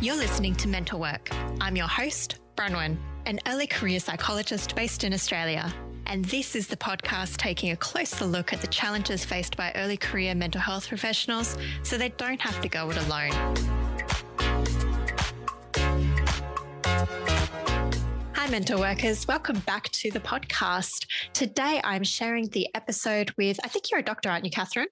You're listening to Mental Work. I'm your host, Bronwyn, an early career psychologist based in Australia. And this is the podcast taking a closer look at the challenges faced by early career mental health professionals so they don't have to go it alone. Hi, mental workers. Welcome back to the podcast. Today, I'm sharing the episode with, I think you're a doctor, aren't you, Catherine?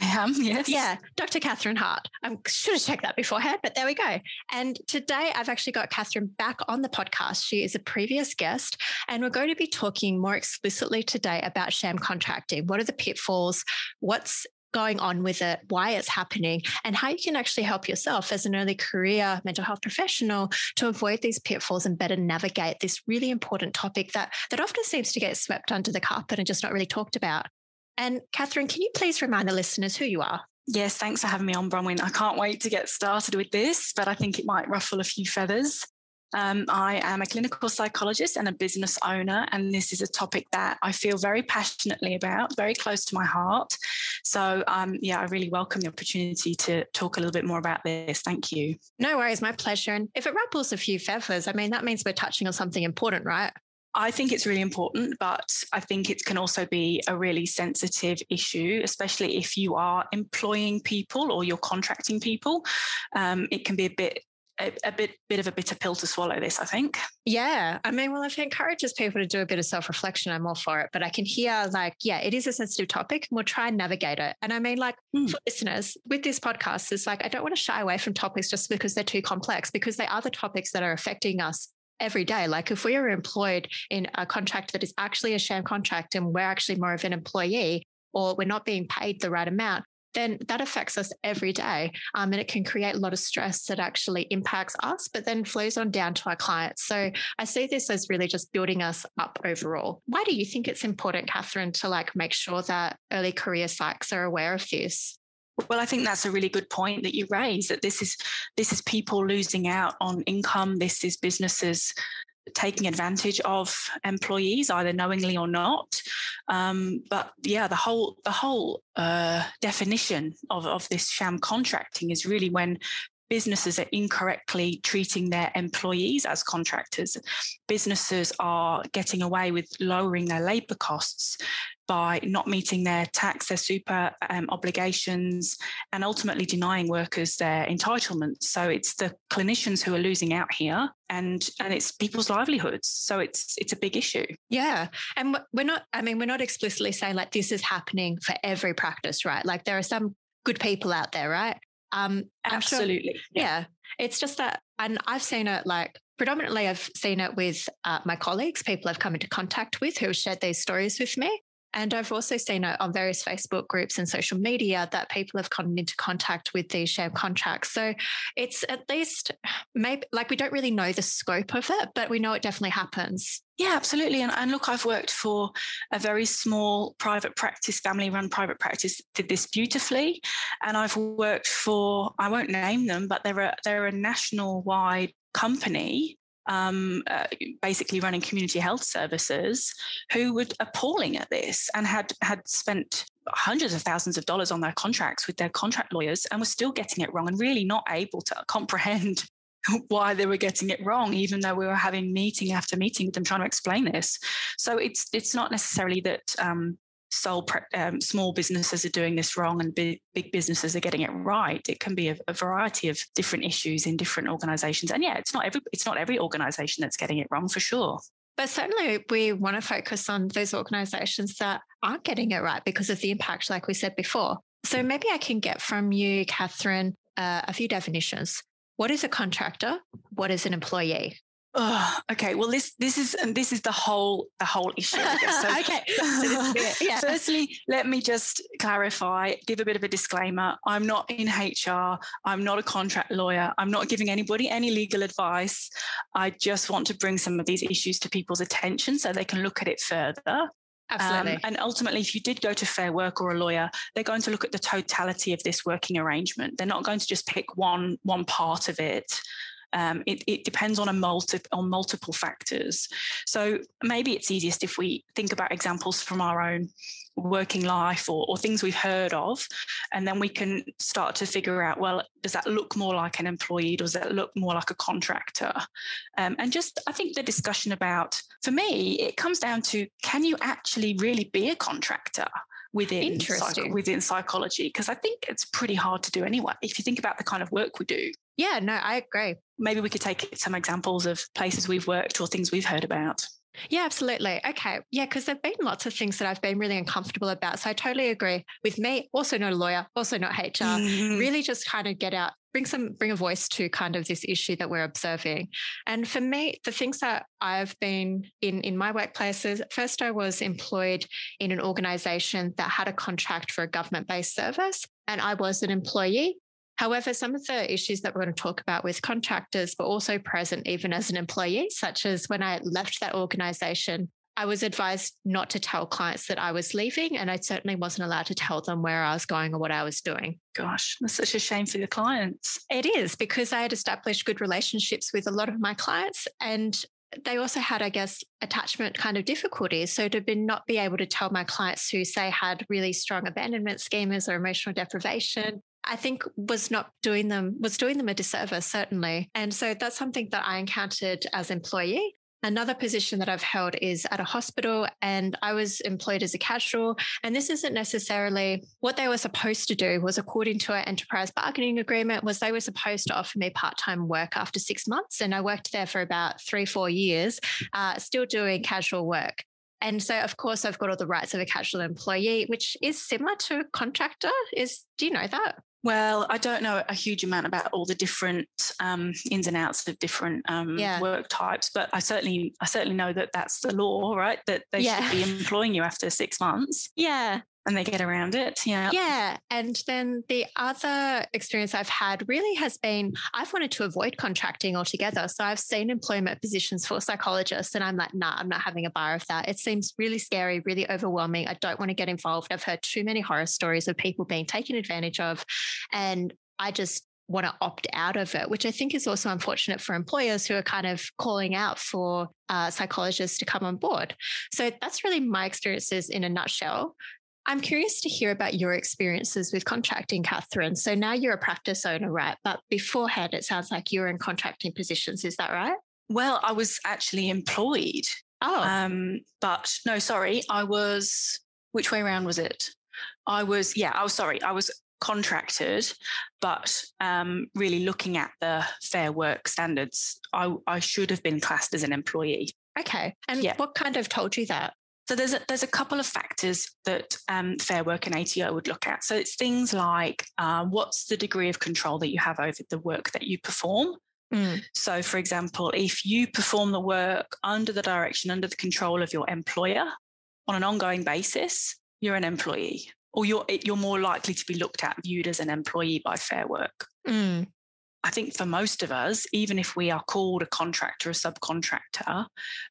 I am, yes. Yeah, Dr. Catherine Hart. I should have checked that beforehand, but there we go. And today I've actually got Catherine back on the podcast. She is a previous guest, and we're going to be talking more explicitly today about sham contracting. What are the pitfalls? What's going on with it, why it's happening, and how you can actually help yourself as an early career mental health professional to avoid these pitfalls and better navigate this really important topic that, that often seems to get swept under the carpet and just not really talked about. And Catherine, can you please remind the listeners who you are? Yes, thanks for having me on, Bronwyn. I can't wait to get started with this, but I think it might ruffle a few feathers. Um, I am a clinical psychologist and a business owner, and this is a topic that I feel very passionately about, very close to my heart. So, um, yeah, I really welcome the opportunity to talk a little bit more about this. Thank you. No worries, my pleasure. And if it ruffles a few feathers, I mean, that means we're touching on something important, right? I think it's really important, but I think it can also be a really sensitive issue, especially if you are employing people or you're contracting people. Um, it can be a bit a, a, bit bit of a bitter pill to swallow this i think yeah i mean well if it encourages people to do a bit of self-reflection i'm all for it but i can hear like yeah it is a sensitive topic and we'll try and navigate it and i mean like mm. for listeners with this podcast it's like i don't want to shy away from topics just because they're too complex because they are the topics that are affecting us every day. Like if we are employed in a contract that is actually a sham contract and we're actually more of an employee or we're not being paid the right amount, then that affects us every day. Um, and it can create a lot of stress that actually impacts us, but then flows on down to our clients. So I see this as really just building us up overall. Why do you think it's important, Catherine, to like make sure that early career psychs are aware of this? Well, I think that's a really good point that you raise that this is this is people losing out on income. This is businesses taking advantage of employees, either knowingly or not. Um, but yeah, the whole the whole uh, definition of, of this sham contracting is really when businesses are incorrectly treating their employees as contractors. Businesses are getting away with lowering their labour costs by not meeting their tax, their super um, obligations, and ultimately denying workers their entitlements. So it's the clinicians who are losing out here, and and it's people's livelihoods. So it's it's a big issue. Yeah, and we're not. I mean, we're not explicitly saying like this is happening for every practice, right? Like there are some good people out there, right? Um, Absolutely. Sure, yeah. yeah. It's just that, and I've seen it like predominantly, I've seen it with uh, my colleagues, people I've come into contact with who have shared these stories with me. And I've also seen on various Facebook groups and social media that people have come into contact with these sham contracts. So it's at least maybe like we don't really know the scope of it, but we know it definitely happens. Yeah, absolutely. And, and look, I've worked for a very small private practice, family run private practice, did this beautifully. And I've worked for, I won't name them, but they're a, they're a national wide company um, uh, basically running community health services who were appalling at this and had had spent hundreds of thousands of dollars on their contracts with their contract lawyers and were still getting it wrong and really not able to comprehend why they were getting it wrong even though we were having meeting after meeting with them trying to explain this. So it's it's not necessarily that um, sole um, small businesses are doing this wrong and big, big businesses are getting it right. It can be a, a, variety of different issues in different organizations. And yeah, it's not every it's not every organization that's getting it wrong for sure. But certainly we want to focus on those organizations that aren't getting it right because of the impact, like we said before. So maybe I can get from you, Catherine, uh, a few definitions. What is a contractor? What is an employee? Oh, okay. Well, this this is and this is the whole the whole issue. So, okay. So yeah. Firstly, let me just clarify, give a bit of a disclaimer. I'm not in HR. I'm not a contract lawyer. I'm not giving anybody any legal advice. I just want to bring some of these issues to people's attention so they can look at it further. Absolutely. Um, and ultimately, if you did go to Fair Work or a lawyer, they're going to look at the totality of this working arrangement. They're not going to just pick one one part of it. Um, it, it, depends on a multi, on multiple factors. So maybe it's easiest if we think about examples from our own working life or, or things we've heard of. And then we can start to figure out well, does that look more like an employee? Does that look more like a contractor? Um, and just, I think the discussion about, for me, it comes down to can you actually really be a contractor? Within psych- within psychology because I think it's pretty hard to do anyway. If you think about the kind of work we do. Yeah, no, I agree. Maybe we could take some examples of places we've worked or things we've heard about. Yeah, absolutely. Okay. Yeah, because there have been lots of things that I've been really uncomfortable about. So I totally agree with me, also not a lawyer, also not HR, mm-hmm. really just kind of get out, bring some, bring a voice to kind of this issue that we're observing. And for me, the things that I've been in in my workplaces, first I was employed in an organization that had a contract for a government-based service and I was an employee. However, some of the issues that we're going to talk about with contractors were also present even as an employee, such as when I left that organization, I was advised not to tell clients that I was leaving, and I certainly wasn't allowed to tell them where I was going or what I was doing. Gosh, that's such a shame for the clients. It is because I had established good relationships with a lot of my clients, and they also had, I guess, attachment kind of difficulties. So to be not be able to tell my clients who say had really strong abandonment schemas or emotional deprivation I think was not doing them was doing them a disservice certainly. And so that's something that I encountered as employee. Another position that I've held is at a hospital, and I was employed as a casual. And this isn't necessarily what they were supposed to do. Was according to our enterprise bargaining agreement, was they were supposed to offer me part time work after six months, and I worked there for about three, four years, uh, still doing casual work. And so, of course, I've got all the rights of a casual employee, which is similar to a contractor. Is do you know that? Well, I don't know a huge amount about all the different um, ins and outs of different um, yeah. work types, but I certainly, I certainly know that that's the law, right? That they yeah. should be employing you after six months. Yeah, and they get around it. Yeah. Yeah. And then the other experience I've had really has been I've wanted to avoid contracting altogether. So I've seen employment positions for psychologists, and I'm like, nah, I'm not having a bar of that. It seems really scary, really overwhelming. I don't want to get involved. I've heard too many horror stories of people being taken advantage of. And I just want to opt out of it, which I think is also unfortunate for employers who are kind of calling out for uh, psychologists to come on board. So that's really my experiences in a nutshell. I'm curious to hear about your experiences with contracting, Catherine. So now you're a practice owner, right? But beforehand, it sounds like you were in contracting positions. Is that right? Well, I was actually employed. Oh. Um, but no, sorry, I was, which way around was it? I was, yeah, I was sorry, I was contracted, but um, really looking at the fair work standards, I, I should have been classed as an employee. Okay. And yeah. what kind of told you that? So there's a, there's a couple of factors that um, Fair Work and ATO would look at. So it's things like uh, what's the degree of control that you have over the work that you perform. Mm. So, for example, if you perform the work under the direction, under the control of your employer on an ongoing basis, you're an employee, or you're you're more likely to be looked at, viewed as an employee by Fair Work. Mm. I think for most of us, even if we are called a contractor, a subcontractor,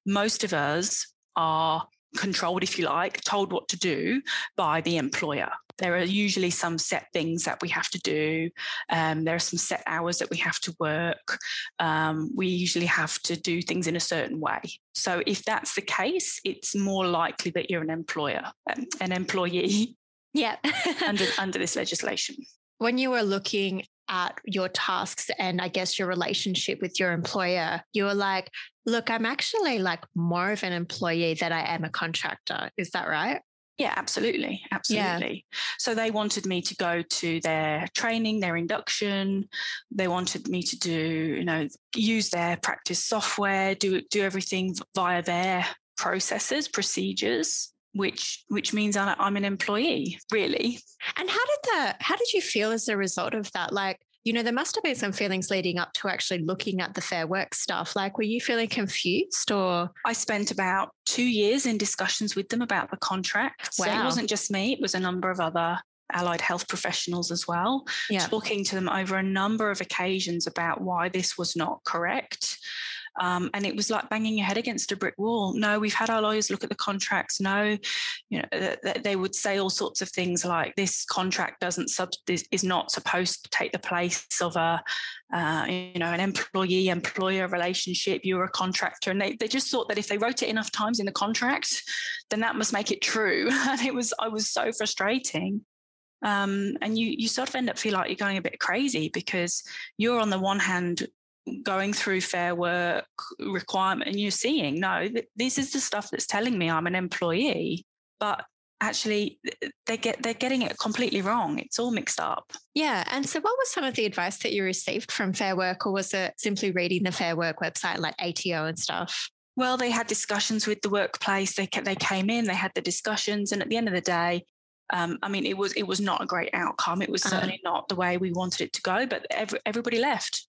most of us are controlled, if you like, told what to do by the employer. There are usually some set things that we have to do. Um, there are some set hours that we have to work. Um, we usually have to do things in a certain way. So, if that's the case, it's more likely that you're an employer, um, an employee. Yeah. under under this legislation. When you were looking at your tasks and I guess your relationship with your employer, you were like, look, I'm actually like more of an employee than I am a contractor. Is that right? Yeah, absolutely. Absolutely. Yeah. So they wanted me to go to their training, their induction. They wanted me to do, you know, use their practice software, do do everything via their processes, procedures which which means I'm an employee, really. And how did that? How did you feel as a result of that? Like, you know, there must have been some feelings leading up to actually looking at the fair work stuff. Like, were you feeling confused or? I spent about two years in discussions with them about the contract. Wow. So it wasn't just me, it was a number of other allied health professionals as well, yeah. talking to them over a number of occasions about why this was not correct. Um, and it was like banging your head against a brick wall. No, we've had our lawyers look at the contracts. No, you know, they would say all sorts of things like this contract doesn't sub is not supposed to take the place of a uh, you know, an employee employer relationship, you're a contractor. And they, they just thought that if they wrote it enough times in the contract, then that must make it true. And it was, I was so frustrating. Um, and you, you sort of end up feel like you're going a bit crazy because you're on the one hand going through fair work requirement and you're seeing, no, this is the stuff that's telling me I'm an employee. But actually they get they're getting it completely wrong it's all mixed up yeah and so what was some of the advice that you received from fair work or was it simply reading the fair work website like ato and stuff well they had discussions with the workplace they they came in they had the discussions and at the end of the day um, I mean, it was it was not a great outcome. It was uh-huh. certainly uh-huh. not the way we wanted it to go. But every, everybody left.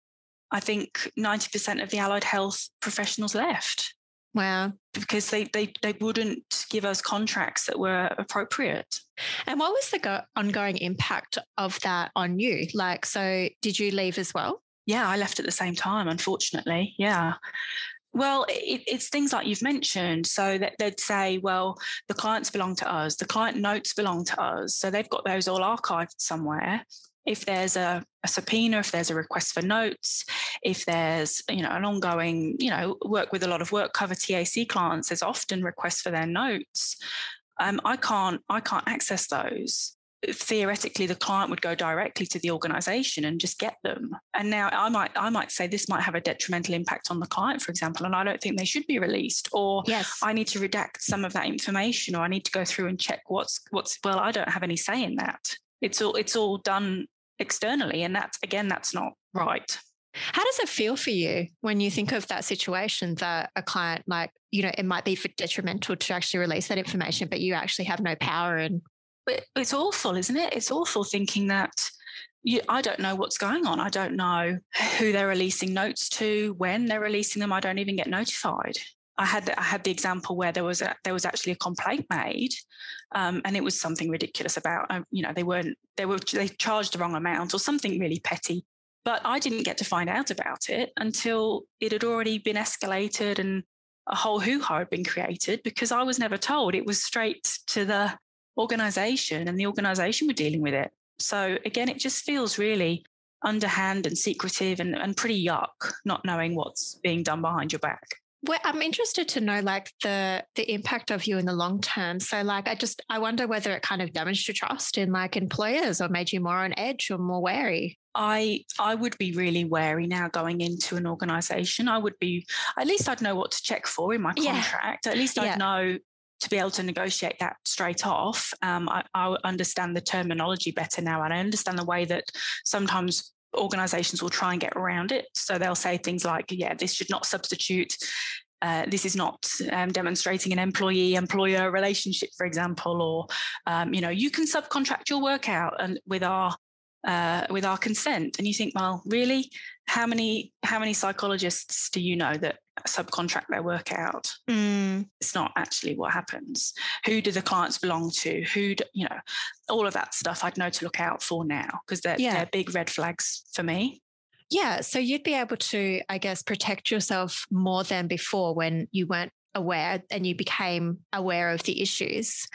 I think ninety percent of the allied health professionals left. Wow. Because they, they, they wouldn't give us contracts that were appropriate. And what was the go- ongoing impact of that on you? Like, so did you leave as well? Yeah, I left at the same time, unfortunately. Yeah. Well, it, it's things like you've mentioned. So that they'd say, well, the clients belong to us, the client notes belong to us. So they've got those all archived somewhere if there's a, a, subpoena, if there's a request for notes, if there's you know an ongoing you know work with a lot of work cover TAC clients, there's often requests for their notes. Um, I can't I can't access those. Theoretically, the client would go directly to the organisation and just get them. And now I might I might say this might have a detrimental impact on the client, for example, and I don't think they should be released. Or yes. I need to redact some of that information, or I need to go through and check what's what's well, I don't have any say in that it's all it's all done externally and that's again that's not right how does it feel for you when you think of that situation that a client like you know it might be detrimental to actually release that information but you actually have no power and it's awful isn't it it's awful thinking that you, I don't know what's going on. I don't know who they're releasing notes to, when they're releasing them. I don't even get notified. I had I had the example where there was a, there was actually a complaint made, um, and it was something ridiculous about um, you know they weren't they were they charged the wrong amount or something really petty, but I didn't get to find out about it until it had already been escalated and a whole hoo ha had been created because I was never told. It was straight to the organisation, and the organisation were dealing with it. So again, it just feels really underhand and secretive and, and pretty yuck, not knowing what's being done behind your back well, I'm interested to know like the the impact of you in the long term. So like I just I wonder whether it kind of damaged your trust in like employers or made you more on edge or more wary. I I would be really wary now going into an organization. I would be at least I'd know what to check for in my contract. Yeah. At least I'd yeah. know to be able to negotiate that straight off. Um, I, I understand the terminology better now, and I understand the way that sometimes organizations will try and get around it. So they'll say things like, yeah, this should not substitute. Uh, this is not um, demonstrating an employee employer relationship, for example, or um, you know, you can subcontract your work out and with our uh, with our consent. And you think, well, really, how many how many psychologists do you know that subcontract their work out? Mm. It's not actually what happens. Who do the clients belong to? Who do, you know, all of that stuff I'd know to look out for now because they're, yeah. they're big red flags for me. Yeah. So you'd be able to, I guess, protect yourself more than before when you weren't aware and you became aware of the issues.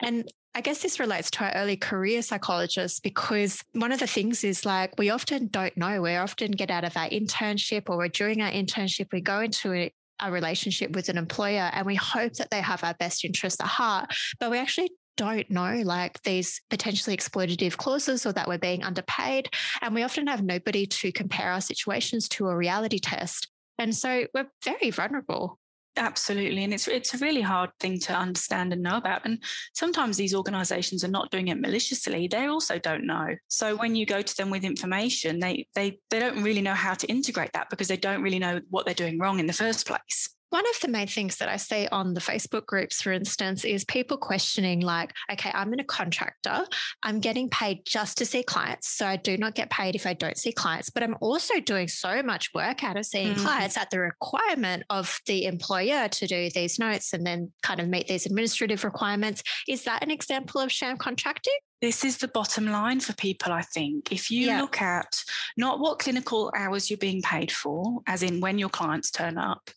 And I guess this relates to our early career psychologists because one of the things is like we often don't know. We often get out of our internship or we're doing our internship, we go into a, a relationship with an employer and we hope that they have our best interests at heart, but we actually don't know like these potentially exploitative clauses or that we're being underpaid. And we often have nobody to compare our situations to a reality test. And so we're very vulnerable. Absolutely. And it's it's a really hard thing to understand and know about. And sometimes these organizations are not doing it maliciously. They also don't know. So when you go to them with information, they they they don't really know how to integrate that because they don't really know what they're doing wrong in the first place. One of the main things that I see on the Facebook groups, for instance, is people questioning, like, okay, I'm in a contractor. I'm getting paid just to see clients. So I do not get paid if I don't see clients, but I'm also doing so much work out of seeing mm-hmm. clients at the requirement of the employer to do these notes and then kind of meet these administrative requirements. Is that an example of sham contracting? This is the bottom line for people, I think. If you yeah. look at not what clinical hours you're being paid for, as in when your clients turn up,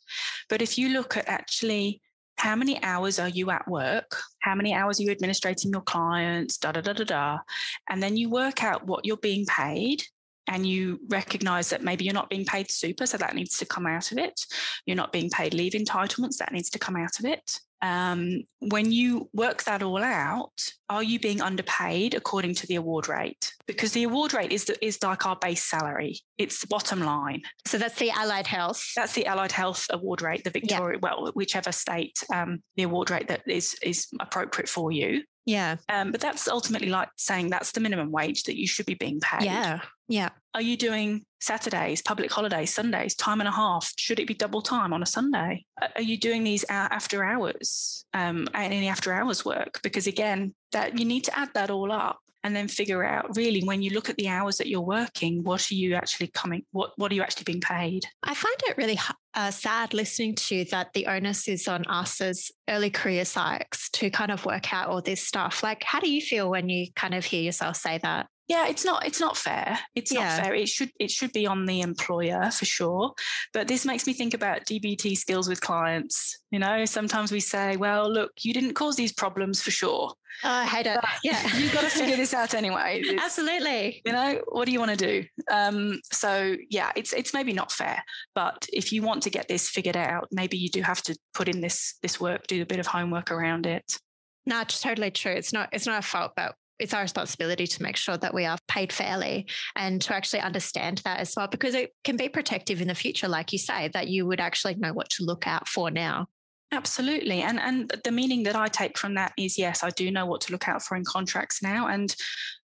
but if you look at actually how many hours are you at work? How many hours are you administrating your clients? Da da da da da. And then you work out what you're being paid and you recognize that maybe you're not being paid super, so that needs to come out of it. You're not being paid leave entitlements, that needs to come out of it um, when you work that all out, are you being underpaid according to the award rate? Because the award rate is the, is like our base salary. It's the bottom line. So that's the Allied Health. That's the Allied Health award rate. The Victoria, yeah. well, whichever state um, the award rate that is is appropriate for you. Yeah. Um, but that's ultimately like saying that's the minimum wage that you should be being paid. Yeah. Yeah. Are you doing Saturdays, public holidays, Sundays, time and a half? Should it be double time on a Sunday? Are you doing these after hours um, and any after hours work? Because again, that you need to add that all up and then figure out really when you look at the hours that you're working what are you actually coming what what are you actually being paid i find it really uh, sad listening to that the onus is on us as early career psychs to kind of work out all this stuff like how do you feel when you kind of hear yourself say that yeah it's not it's not fair it's yeah. not fair it should it should be on the employer for sure but this makes me think about dbt skills with clients you know sometimes we say well look you didn't cause these problems for sure Oh, I hate it. Yeah, you've got to figure this out anyway. It's, Absolutely. You know, what do you want to do? Um, so yeah, it's it's maybe not fair, but if you want to get this figured out, maybe you do have to put in this this work, do a bit of homework around it. No, it's totally true. It's not it's not a fault, but it's our responsibility to make sure that we are paid fairly and to actually understand that as well, because it can be protective in the future, like you say, that you would actually know what to look out for now. Absolutely. And and the meaning that I take from that is yes, I do know what to look out for in contracts now. And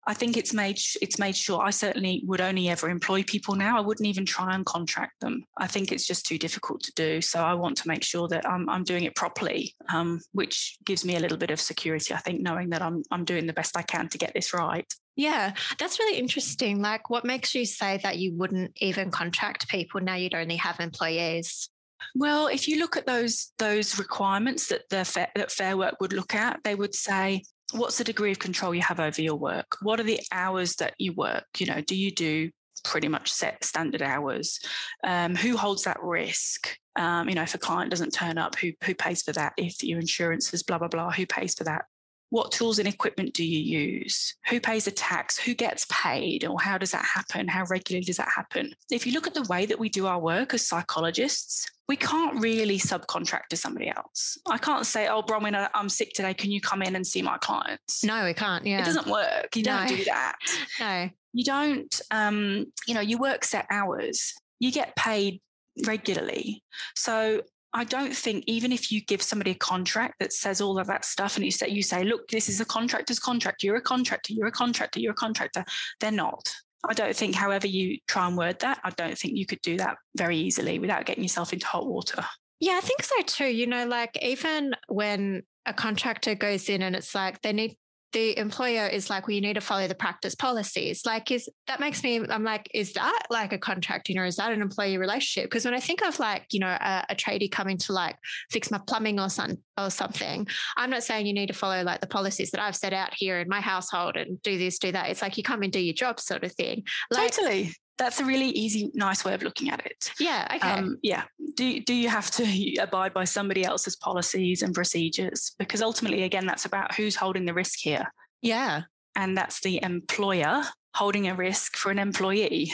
I think it's made it's made sure I certainly would only ever employ people now. I wouldn't even try and contract them. I think it's just too difficult to do. So I want to make sure that I'm I'm doing it properly, um, which gives me a little bit of security. I think knowing that I'm I'm doing the best I can to get this right. Yeah, that's really interesting. Like, what makes you say that you wouldn't even contract people now you'd only have employees? Well, if you look at those those requirements that the fair, that Fair Work would look at, they would say, what's the degree of control you have over your work? What are the hours that you work? You know, do you do pretty much set standard hours? Um, who holds that risk? Um, you know, if a client doesn't turn up, who who pays for that? If your insurance is blah blah blah, who pays for that? What tools and equipment do you use? Who pays the tax? Who gets paid? Or how does that happen? How regularly does that happen? If you look at the way that we do our work as psychologists, we can't really subcontract to somebody else. I can't say, oh, Bronwyn, I'm sick today. Can you come in and see my clients? No, we can't. Yeah. It doesn't work. You don't do that. No. You don't, um, you know, you work set hours. You get paid regularly. So I don't think even if you give somebody a contract that says all of that stuff and you say you say, look, this is a contractor's contract, you're a contractor, you're a contractor, you're a contractor, they're not. I don't think, however you try and word that, I don't think you could do that very easily without getting yourself into hot water. Yeah, I think so too. You know, like even when a contractor goes in and it's like they need the employer is like, well, you need to follow the practice policies. Like, is that makes me, I'm like, is that like a contracting or is that an employee relationship? Because when I think of like, you know, a, a tradie coming to like fix my plumbing or, some, or something, I'm not saying you need to follow like the policies that I've set out here in my household and do this, do that. It's like you come and do your job sort of thing. Like, totally that's a really easy, nice way of looking at it. Yeah. Okay. Um, yeah. Do do you have to abide by somebody else's policies and procedures? Because ultimately, again, that's about who's holding the risk here. Yeah. And that's the employer holding a risk for an employee.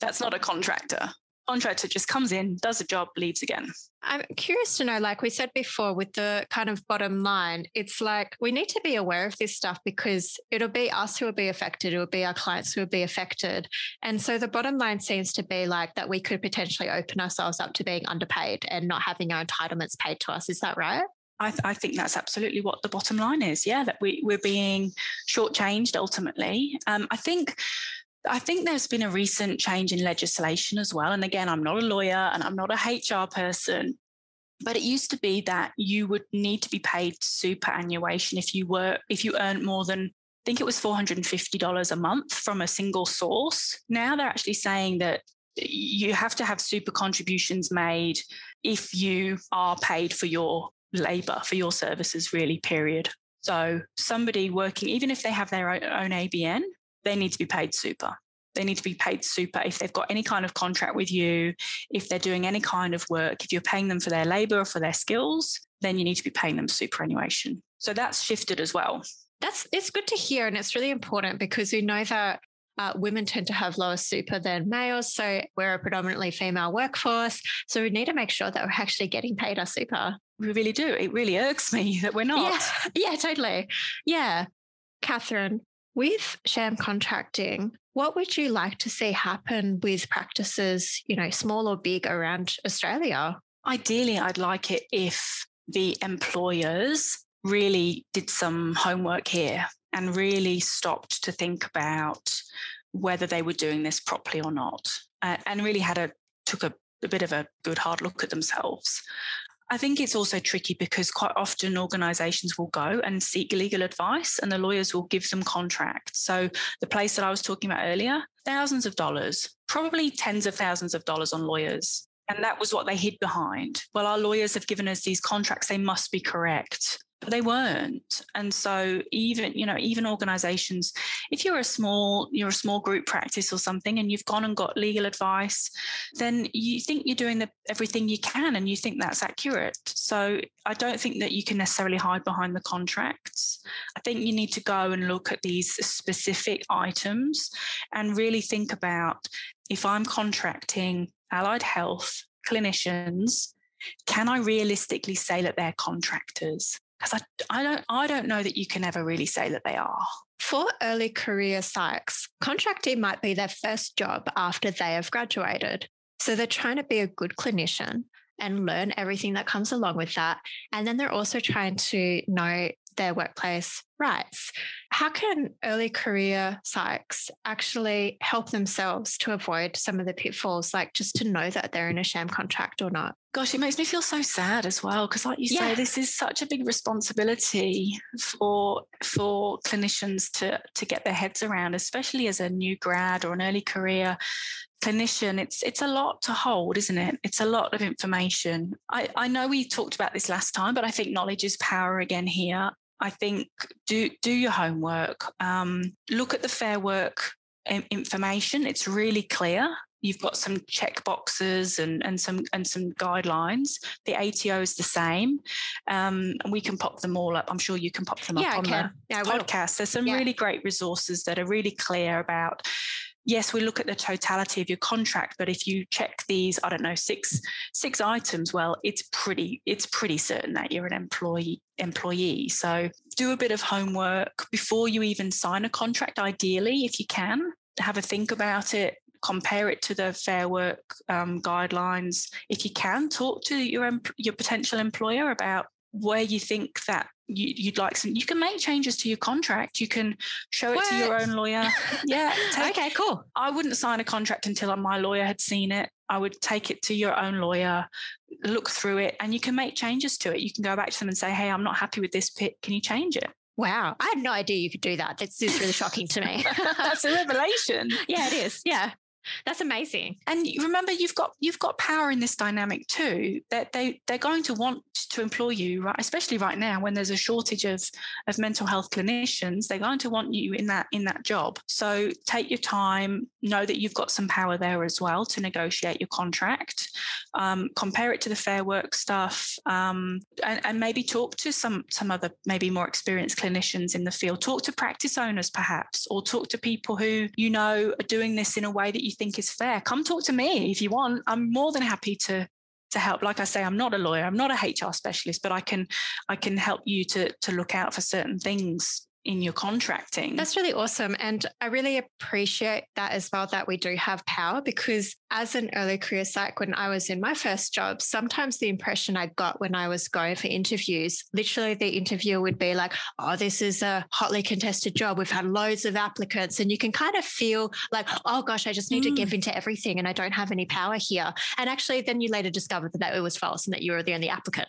That's not a contractor contractor just comes in, does a job, leaves again. I'm curious to know, like we said before, with the kind of bottom line, it's like we need to be aware of this stuff because it'll be us who will be affected, it will be our clients who will be affected. And so the bottom line seems to be like that we could potentially open ourselves up to being underpaid and not having our entitlements paid to us. Is that right? I, th- I, think that's absolutely what the bottom line is. Yeah, that we, we're being shortchanged ultimately. Um, I think I think there's been a recent change in legislation as well. And again, I'm not a lawyer and I'm not a HR person, but it used to be that you would need to be paid superannuation if you were if you earned more than I think it was $450 a month from a single source. Now they're actually saying that you have to have super contributions made if you are paid for your labor, for your services, really, period. So somebody working, even if they have their own ABN, they need to be paid super. They need to be paid super if they've got any kind of contract with you, if they're doing any kind of work, if you're paying them for their labor or for their skills, then you need to be paying them superannuation. So that's shifted as well. That's it's good to hear, and it's really important because we know that uh, women tend to have lower super than males. So we're a predominantly female workforce. So we need to make sure that we're actually getting paid our super. We really do. It really irks me that we're not. Yeah, yeah totally. Yeah. Catherine, with sham contracting, what would you like to see happen with practices, you know, small or big around Australia? Ideally, I'd like it if the employers really did some homework here and really stopped to think about whether they were doing this properly or not uh, and really had a took a, a bit of a good hard look at themselves I think it's also tricky because quite often organizations will go and seek legal advice and the lawyers will give them contracts. So the place that I was talking about earlier, thousands of dollars, probably tens of thousands of dollars on lawyers. And that was what they hid behind. Well, our lawyers have given us these contracts, they must be correct but they weren't. And so even you know even organizations if you're a small you're a small group practice or something and you've gone and got legal advice then you think you're doing the, everything you can and you think that's accurate. So i don't think that you can necessarily hide behind the contracts. I think you need to go and look at these specific items and really think about if i'm contracting allied health clinicians can I realistically say that they're contractors? Because I, I don't I don't know that you can ever really say that they are. For early career psychs, contracting might be their first job after they have graduated. So they're trying to be a good clinician and learn everything that comes along with that. And then they're also trying to know their workplace rights. How can early career psychs actually help themselves to avoid some of the pitfalls, like just to know that they're in a sham contract or not? Gosh, it makes me feel so sad as well because, like you yeah. say, this is such a big responsibility for for clinicians to to get their heads around, especially as a new grad or an early career clinician it's it's a lot to hold isn't it it's a lot of information I, I know we talked about this last time but i think knowledge is power again here I think do do your homework. Um, look at the Fair Work information. It's really clear. You've got some check boxes and, and some and some guidelines. The ATO is the same. Um, and we can pop them all up. I'm sure you can pop them yeah, up on the yeah, podcast. There's some yeah. really great resources that are really clear about yes, we look at the totality of your contract, but if you check these, I don't know, six six items, well, it's pretty it's pretty certain that you're an employee employee. So do a bit of homework before you even sign a contract. Ideally, if you can, have a think about it. Compare it to the Fair Work um, guidelines. If you can, talk to your your potential employer about where you think that you, would like some you can make changes to your contract you can show it what? to your own lawyer yeah take, okay cool i wouldn't sign a contract until my lawyer had seen it i would take it to your own lawyer look through it and you can make changes to it you can go back to them and say hey i'm not happy with this bit can you change it Wow, I had no idea you could do that. This is really shocking to me. That's a revelation. Yeah, it is. Yeah. That's amazing. And remember, you've got you've got power in this dynamic too. That they they're going to want to employ you, right? Especially right now when there's a shortage of of mental health clinicians, they're going to want you in that in that job. So take your time. Know that you've got some power there as well to negotiate your contract. Um, compare it to the fair work stuff, um, and, and maybe talk to some some other maybe more experienced clinicians in the field. Talk to practice owners perhaps, or talk to people who you know are doing this in a way that you think is fair, come talk to me if you want. I'm more than happy to to help like i say i'm not a lawyer i'm not a hr specialist but i can i can help you to to look out for certain things in your contracting. That's really awesome. And I really appreciate that as well, that we do have power because as an early career psych, when I was in my first job, sometimes the impression I got when I was going for interviews, literally the interviewer would be like, oh, this is a hotly contested job. We've had loads of applicants. And you can kind of feel like, oh gosh, I just need mm. to give mm. into everything and I don't have any power here. And actually then you later discovered that, that it was false and that you were the only applicant.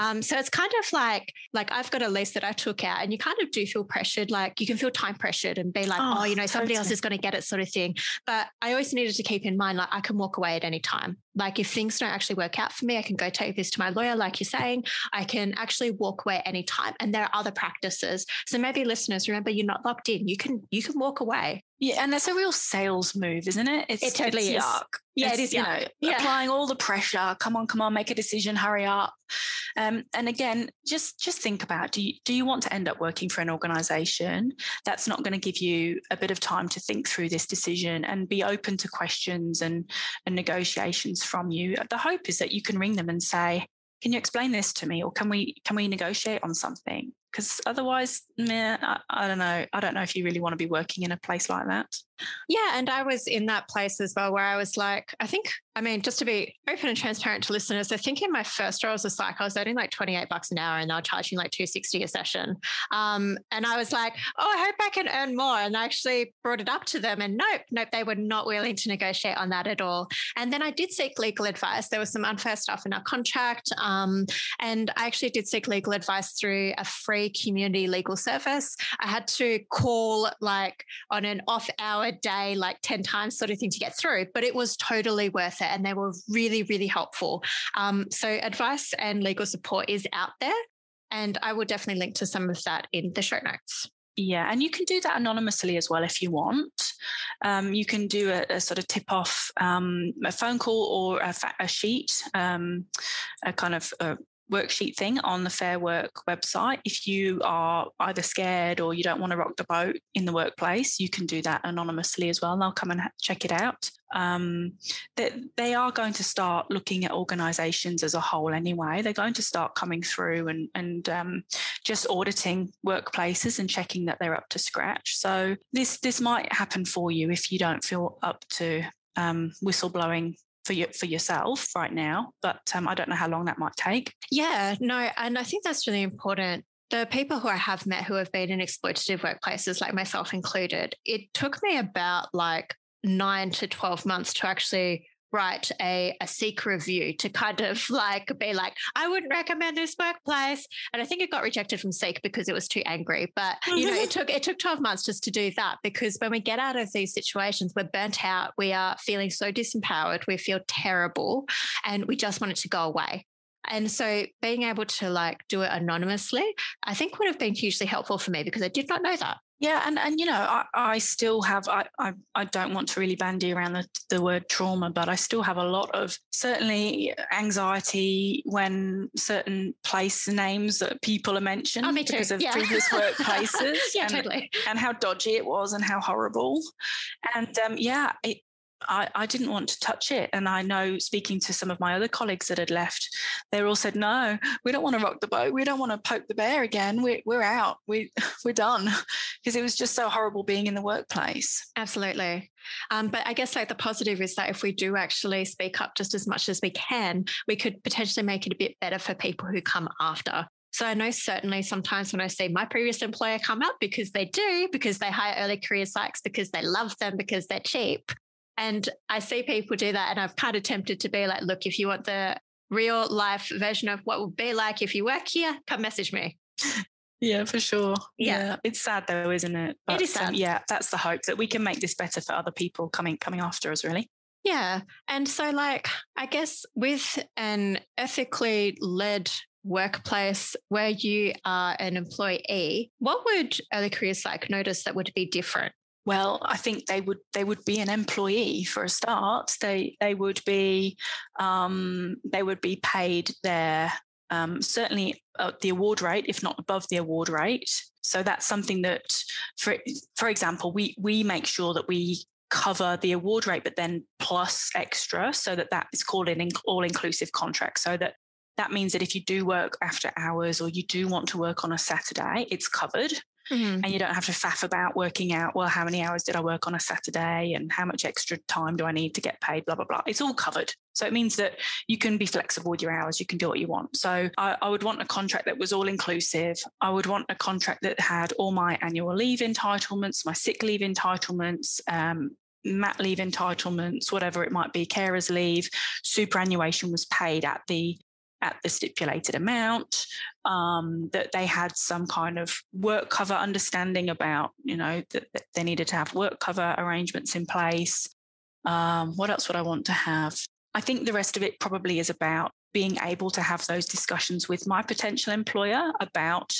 Um, so it's kind of like, like I've got a lease that I took out and you kind of do feel pressured, like you can feel time pressured and be like, oh, oh you know, somebody totally. else is going to get it sort of thing. But I always needed to keep in mind, like, I can walk away at any time. Like if things don't actually work out for me, I can go take this to my lawyer, like you're saying. I can actually walk away at any time. And there are other practices. So maybe listeners, remember you're not locked in. You can you can walk away. Yeah, and that's a real sales move, isn't it? It's, it totally it's is. Yuck. Yeah, it's, it is. You yuck. know, yeah. applying all the pressure. Come on, come on, make a decision. Hurry up. Um, and again, just just think about do you do you want to end up working for an organisation that's not going to give you a bit of time to think through this decision and be open to questions and and negotiations from you? The hope is that you can ring them and say, "Can you explain this to me, or can we can we negotiate on something?" Because otherwise, meh, I, I don't know. I don't know if you really want to be working in a place like that. Yeah. And I was in that place as well where I was like, I think, I mean, just to be open and transparent to listeners, I think in my first role as a psych, I was earning like 28 bucks an hour and they were charging like 260 a session. Um, and I was like, oh, I hope I can earn more. And I actually brought it up to them and nope, nope, they were not willing to negotiate on that at all. And then I did seek legal advice. There was some unfair stuff in our contract. Um, and I actually did seek legal advice through a free community legal service. I had to call like on an off hour day, like 10 times sort of thing to get through, but it was totally worth it. And they were really, really helpful. Um, so advice and legal support is out there. And I will definitely link to some of that in the show notes. Yeah, and you can do that anonymously as well if you want. Um, you can do a, a sort of tip off, um, a phone call or a, fa- a sheet, um, a kind of a worksheet thing on the Fair Work website. If you are either scared or you don't want to rock the boat in the workplace, you can do that anonymously as well. And they'll come and check it out. Um, that they, they are going to start looking at organisations as a whole anyway. They're going to start coming through and and um, just auditing workplaces and checking that they're up to scratch. So this this might happen for you if you don't feel up to um, whistleblowing for you, for yourself right now, but um, I don't know how long that might take. Yeah, no, and I think that's really important. The people who I have met who have been in exploitative workplaces, like myself included, it took me about like nine to 12 months to actually write a, a seek review to kind of like be like, I wouldn't recommend this workplace. And I think it got rejected from Seek because it was too angry. But you know, it took it took 12 months just to do that because when we get out of these situations, we're burnt out, we are feeling so disempowered, we feel terrible, and we just want it to go away. And so being able to like do it anonymously, I think would have been hugely helpful for me because I did not know that. Yeah, and and you know, I, I still have I, I I don't want to really bandy around the, the word trauma, but I still have a lot of certainly anxiety when certain place names that people are mentioned Oh, because of Yeah. previous workplaces. yeah, and, totally. and how dodgy it was and how horrible. And um, yeah, it, I, I didn't want to touch it. And I know speaking to some of my other colleagues that had left, they all said, no, we don't want to rock the boat. We don't want to poke the bear again. We're, we're out. We, we're done. Because it was just so horrible being in the workplace. Absolutely. Um, but I guess like the positive is that if we do actually speak up just as much as we can, we could potentially make it a bit better for people who come after. So I know certainly sometimes when I see my previous employer come up because they do, because they hire early career psychs, because they love them, because they're cheap. And I see people do that. And I've kind of tempted to be like, look, if you want the real life version of what would be like if you work here, come message me. Yeah, for sure. Yeah. It's sad though, isn't it? It is um, sad. yeah, that's the hope that we can make this better for other people coming coming after us, really. Yeah. And so, like, I guess with an ethically led workplace where you are an employee, what would early careers like notice that would be different? Well, I think they would they would be an employee for a start. They they would be um, they would be paid their um, certainly at the award rate, if not above the award rate. So that's something that, for for example, we we make sure that we cover the award rate, but then plus extra, so that that is called an all inclusive contract. So that that means that if you do work after hours or you do want to work on a Saturday, it's covered Mm-hmm. and you don't have to faff about working out well how many hours did i work on a saturday and how much extra time do i need to get paid blah blah blah. It's all covered. So it means that you can be flexible with your hours. You can do what you want. So i, I would want a contract that was all inclusive. I would want a contract that had all my annual leave entitlements my sick leave entitlements um, mat leave entitlements whatever it might be carers leave. Superannuation was paid at the at the stipulated amount, um, that they had some kind of work cover understanding about, you know, that, that they needed to have work cover arrangements in place. Um, what else would I want to have? I think the rest of it probably is about being able to have those discussions with my potential employer about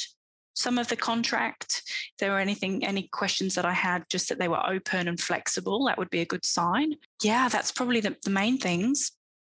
some of the contract. If there were anything, any questions that I had, just that they were open and flexible, that would be a good sign. Yeah, that's probably the, the main things.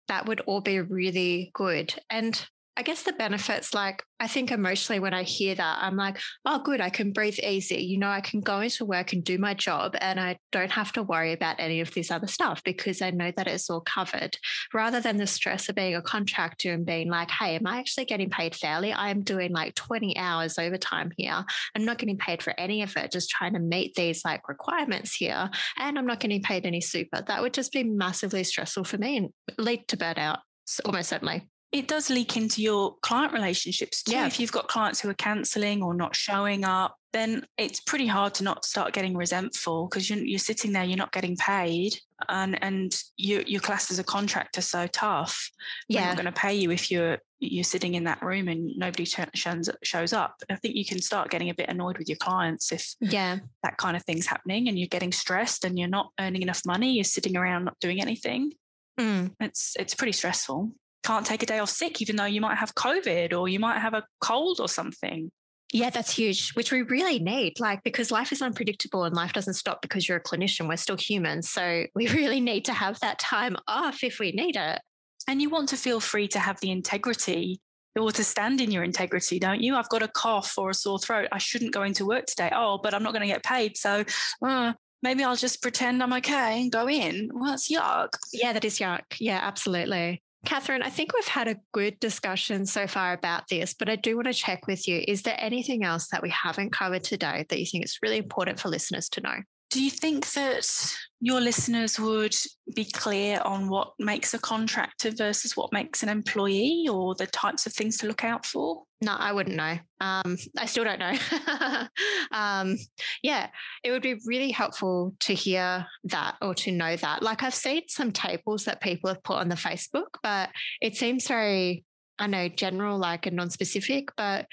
That would all be really good. And I guess the benefits, like, I think emotionally when I hear that, I'm like, oh, good, I can breathe easy. You know, I can go into work and do my job and I don't have to worry about any of this other stuff because I know that it's all covered rather than the stress of being a contractor and being like, hey, am I actually getting paid fairly? I'm doing like 20 hours overtime here. I'm not getting paid for any of it, just trying to meet these like requirements here. And I'm not getting paid any super. That would just be massively stressful for me and lead to burnout almost certainly it does leak into your client relationships too. Yeah. If you've got clients who are cancelling or not showing up, then it's pretty hard to not start getting resentful because you're, you're, sitting there, you're not getting paid, and and you, you're classed as a contractor, so tough. Yeah, not going to pay you if you're you're sitting in that room and nobody shows shows up. I think you can start getting a bit annoyed with your clients if yeah that kind of thing's happening, and you're getting stressed and you're not earning enough money. You're sitting around not doing anything. Mm. It's it's pretty stressful can't take a day off sick, even though you might have COVID or you might have a cold or something. Yeah, that's huge, which we really need. Like, because life is unpredictable and life doesn't stop because you're a clinician. We're still humans. So we really need to have that time off if we need it. And you want to feel free to have the integrity or to stand in your integrity, don't you? I've got a cough or a sore throat. I shouldn't go into work today. Oh, but I'm not going to get paid. So uh, maybe I'll just pretend I'm okay and go in. Well, that's yuck. Yeah, that is yuck. Yeah, absolutely. Catherine, I think we've had a good discussion so far about this, but I do want to check with you. Is there anything else that we haven't covered today that you think is really important for listeners to know? Do you think that your listeners would be clear on what makes a contractor versus what makes an employee or the types of things to look out for? No, I wouldn't know. Um, I still don't know. um, yeah, it would be really helpful to hear that or to know that. Like I've seen some tables that people have put on the Facebook, but it seems very, I know, general, like and non specific. But,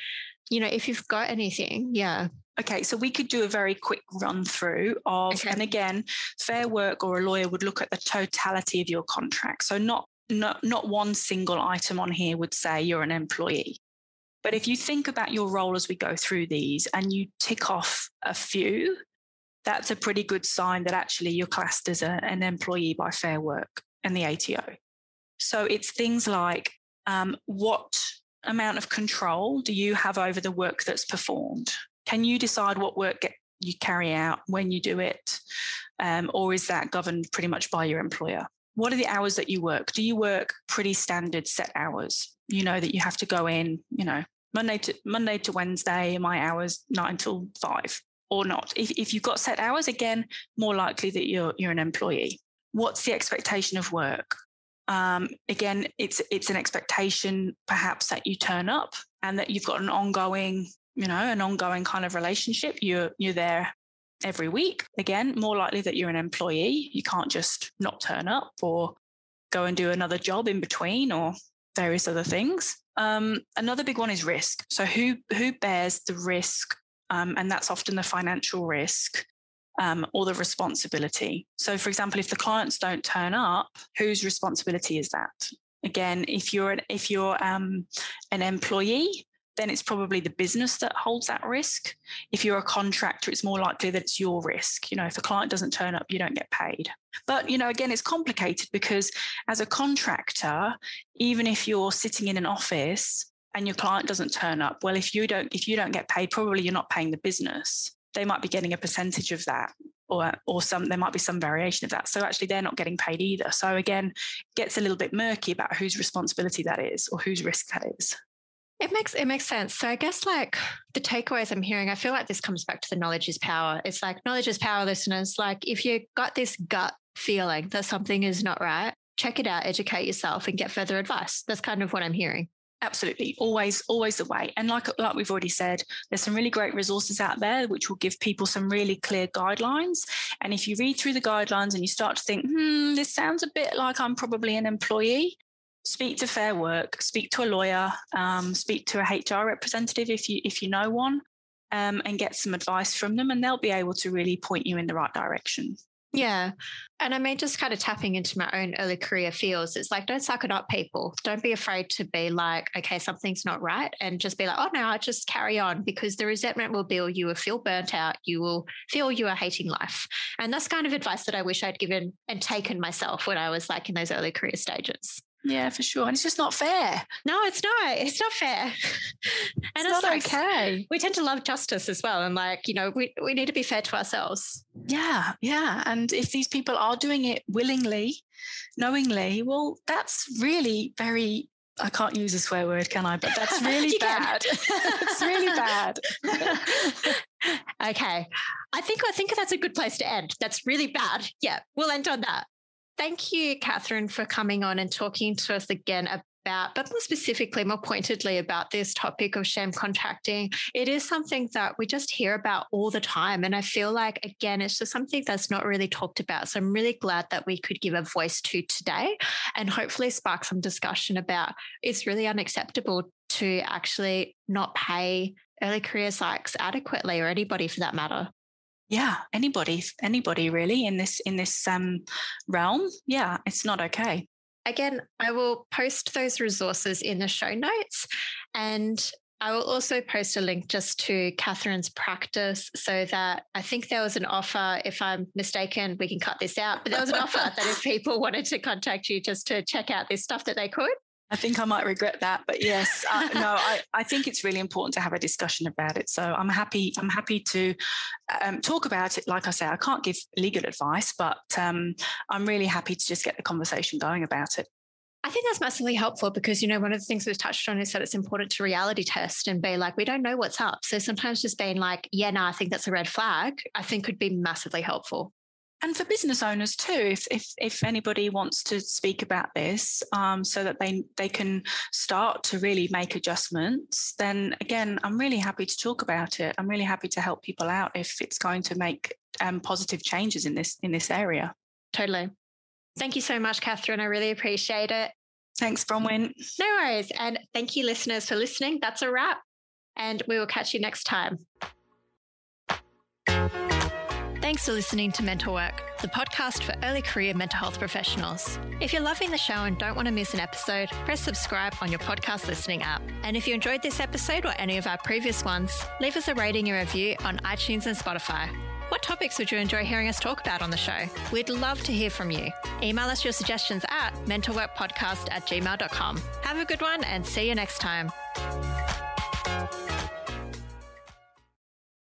you know, if you've got anything, yeah, Okay, so we could do a very quick run through of, okay. and again, Fair Work or a lawyer would look at the totality of your contract. So not not not one single item on here would say you're an employee. But if you think about your role as we go through these and you tick off a few, that's a pretty good sign that actually you're classed as a, an employee by Fair Work and the ATO. So it's things like um, what amount of control do you have over the work that's performed? Can you decide what work get, you carry out when you do it? Um, or is that governed pretty much by your employer? What are the hours that you work? Do you work pretty standard set hours? You know that you have to go in, you know, Monday to Monday to Wednesday, my hours nine till five, or not. If, if you've got set hours, again, more likely that you're you're an employee. What's the expectation of work? Um, again, it's it's an expectation perhaps that you turn up and that you've got an ongoing you know, an ongoing kind of relationship. You're you're there every week. Again, more likely that you're an employee. You can't just not turn up or go and do another job in between or various other things. Um, another big one is risk. So who who bears the risk, um, and that's often the financial risk um, or the responsibility. So, for example, if the clients don't turn up, whose responsibility is that? Again, if you're an, if you're um, an employee, then it's probably the business that holds that risk. If you're a contractor, it's more likely that it's your risk. You know, if a client doesn't turn up, you don't get paid. But, you know, again, it's complicated because as a contractor, even if you're sitting in an office and your client doesn't turn up, well, if you don't if you don't get paid, probably you're not paying the business. They might be getting a percentage of that or or some there might be some variation of that so actually they're not getting paid either so again gets a little bit murky about whose responsibility that is or whose risk that is it makes it makes sense. So I guess like the takeaways I'm hearing, I feel like this comes back to the knowledge is power. It's like knowledge is power, listeners. Like if you got this gut feeling that something is not right, check it out, educate yourself, and get further advice. That's kind of what I'm hearing. Absolutely, always, always the way. And like like we've already said, there's some really great resources out there which will give people some really clear guidelines. And if you read through the guidelines and you start to think, hmm, this sounds a bit like I'm probably an employee, speak to Fair Work, speak to a lawyer, um, speak to a HR representative if you if you know one, um, and get some advice from them, and they'll be able to really point you in the right direction. Yeah. And I mean, just kind of tapping into my own early career feels, it's like, don't suck it up, people. Don't be afraid to be like, okay, something's not right. And just be like, oh, no, I just carry on because the resentment will build. You will feel burnt out. You will feel you are hating life. And that's kind of advice that I wish I'd given and taken myself when I was like in those early career stages. Yeah, for sure. And it's just not fair. No, it's not. It's not fair. and it's, it's not like, okay. We tend to love justice as well. And like, you know, we, we need to be fair to ourselves. Yeah, yeah. And if these people are doing it willingly, knowingly, well, that's really very I can't use a swear word, can I? But that's really bad. it's really bad. okay. I think I think that's a good place to end. That's really bad. Yeah, we'll end on that. Thank you, Catherine, for coming on and talking to us again about, but more specifically, more pointedly about this topic of sham contracting. It is something that we just hear about all the time. And I feel like, again, it's just something that's not really talked about. So I'm really glad that we could give a voice to today and hopefully spark some discussion about it's really unacceptable to actually not pay early career psychs adequately or anybody for that matter yeah anybody anybody really in this in this um, realm yeah it's not okay again i will post those resources in the show notes and I will also post a link just to Catherine's practice so that I think there was an offer. If I'm mistaken, we can cut this out. But there was an offer that if people wanted to contact you just to check out this stuff, that they could. I think I might regret that, but yes, uh, no, I, I think it's really important to have a discussion about it. So I'm happy. I'm happy to um, talk about it. Like I say, I can't give legal advice, but um, I'm really happy to just get the conversation going about it. I think that's massively helpful because, you know, one of the things we've touched on is that it's important to reality test and be like, we don't know what's up. So sometimes just being like, yeah, no, I think that's a red flag, I think could be massively helpful and for business owners too if if, if anybody wants to speak about this um, so that they they can start to really make adjustments then again i'm really happy to talk about it. I'm really happy to help people out if it's going to make um, positive changes in this in this area. Totally. Thank you so much catherine. I really appreciate it. Thanks bronwyn. No worries. And thank you listeners for listening. That's a wrap. And we will catch you next time Thanks for listening to Mental Work, the podcast for early career mental health professionals. If you're loving the show and don't want to miss an episode, press subscribe on your podcast listening app. And if you enjoyed this episode or any of our previous ones, leave us a rating and review on iTunes and Spotify. What topics would you enjoy hearing us talk about on the show? We'd love to hear from you. Email us your suggestions at mentalworkpodcast at gmail.com. Have a good one and see you next time.